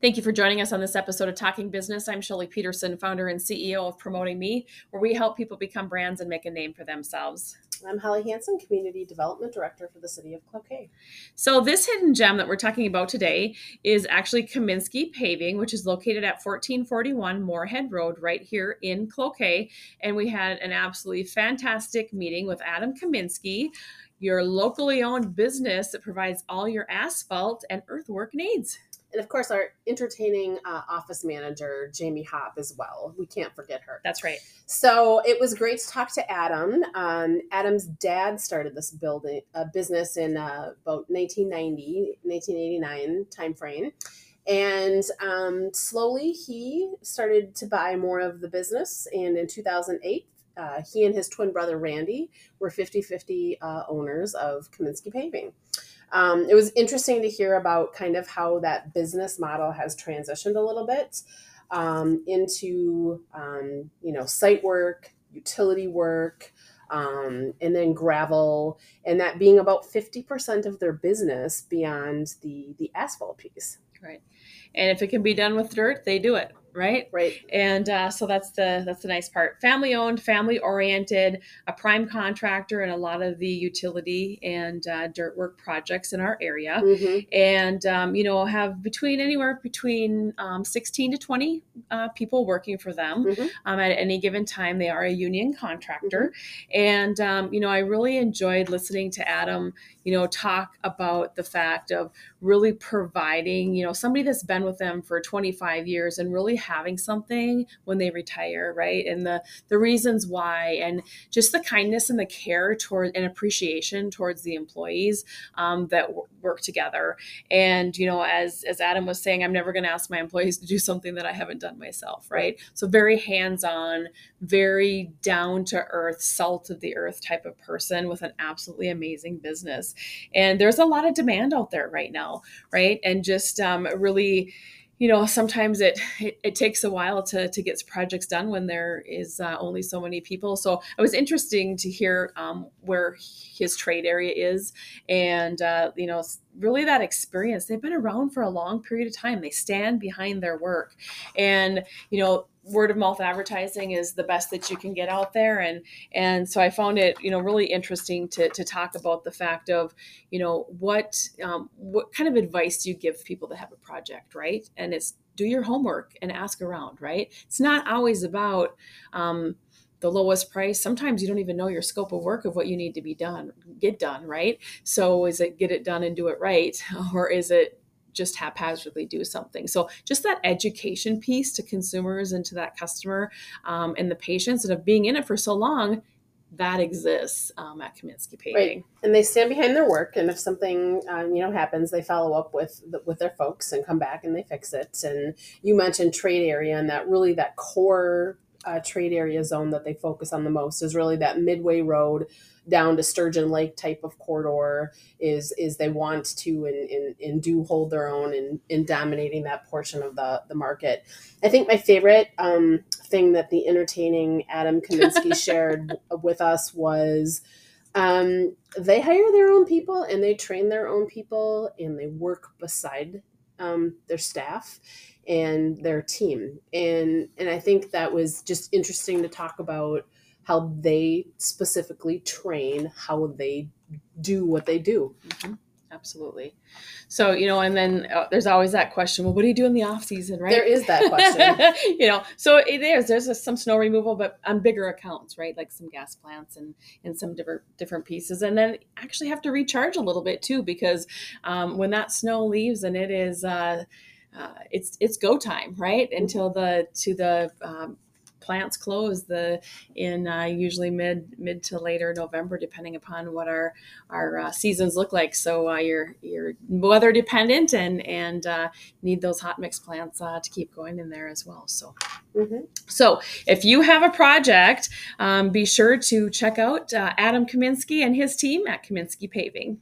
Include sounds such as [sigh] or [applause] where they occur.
Thank you for joining us on this episode of Talking Business. I'm Shelly Peterson, founder and CEO of Promoting Me, where we help people become brands and make a name for themselves. I'm Holly Hansen, Community Development Director for the City of Cloquet. So, this hidden gem that we're talking about today is actually Kiminski Paving, which is located at 1441 Moorhead Road, right here in Cloquet. And we had an absolutely fantastic meeting with Adam Kiminski, your locally owned business that provides all your asphalt and earthwork needs and of course our entertaining uh, office manager jamie hop as well. We can't forget her. That's right so it was great to talk to adam. Um, adam's dad started this building uh, business in uh, about 1990 1989 time frame and um, slowly he started to buy more of the business. And in 2008 uh, he and his twin brother randy were 50-50 uh, owners of kiminski paving um, it was interesting to hear about kind of how that business model has transitioned a little bit um, into um, you know site work, utility work, um, and then gravel, and that being about fifty percent of their business beyond the the asphalt piece. Right, and if it can be done with dirt, they do it right right and uh, so that's the that's the nice part family owned family oriented a prime contractor in a lot of the utility and uh, dirt work projects in our area mm-hmm. and um, you know have between anywhere between um, 16 to 20 uh, people working for them mm-hmm. um, at any given time they are a union contractor mm-hmm. and um, you know i really enjoyed listening to adam you know talk about the fact of really providing you know somebody that's been with them for 25 years and really having something when they retire, right? And the the reasons why, and just the kindness and the care toward and appreciation towards the employees um, that w- work together. And you know, as as Adam was saying, I'm never going to ask my employees to do something that I haven't done myself, right? So very hands on, very down to earth, salt of the earth type of person with an absolutely amazing business. And there's a lot of demand out there right now, right? And just um, really you know sometimes it, it, it takes a while to to get projects done when there is uh, only so many people. So it was interesting to hear um, where his trade area is and uh, you know really that experience. They've been around for a long period of time. They stand behind their work. And you know word of mouth advertising is the best that you can get out there. And and so i found it you know really interesting to, to talk about the fact of you know what um, what kind of advice do you give people that have a project right? And it's do your homework and ask around right? It's not always about um, the lowest price. Sometimes you don't even know your scope of work of what you need to be done get done right? So is it get it done and do it right? [laughs] Or is it just haphazardly do something. So just that education piece to consumers and to that customer um, and the patients and of being in it for so long, that exists um, at Kiminski Paving. Right. And they stand behind their work, and if something um, you know happens, they follow up with with their folks and come back and they fix it. And you mentioned trade area, and that really that core uh, trade area zone that they focus on the most is really that midway road down to Sturgeon Lake type of corridor is is they want to and, and, and do hold their own in, in dominating that portion of the, the market. I think my favorite um, thing that the entertaining Adam Kiminski [laughs] shared with us was um, they hire their own people and they train their own people and they work beside um, their staff and their team and and I think that was just interesting to talk about how they specifically train how they do what they do. Mm-hmm. Absolutely. So, you know, and then uh, there's always that question, well, what do you do in the off season, right? There is that question. [laughs] you know, so it is, there's a, some snow removal, but on bigger accounts, right? Like some gas plants and, and some different, different pieces. And then actually have to recharge a little bit too, because um, when that snow leaves and it is, uh, uh, it's it's go time, right? Until the to the um, plants close the in uh, usually mid mid to later November, depending upon what our our uh, seasons look like. So uh, you're you're weather dependent and and uh, need those hot mix plants uh, to keep going in there as well. So. Mm-hmm. So, if you have a project, um, be sure to check out uh, Adam Kiminski and his team at Kiminski Paving.